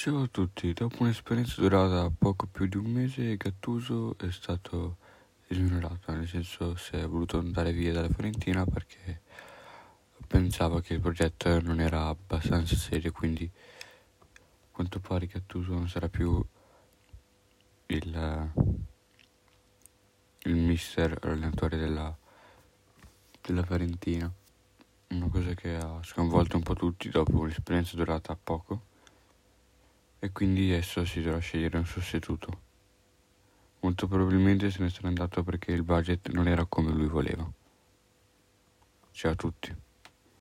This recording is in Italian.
Ciao a tutti, dopo un'esperienza durata poco più di un mese Gattuso è stato esonerato, nel senso si è voluto andare via dalla Fiorentina perché pensava che il progetto non era abbastanza serio, quindi a quanto pare Gattuso non sarà più il, il mister allenatore della, della Fiorentina, una cosa che ha sconvolto un po' tutti dopo un'esperienza durata poco e quindi esso si dovrà scegliere un sostituto. Molto probabilmente se ne sarà andato perché il budget non era come lui voleva. Ciao a tutti.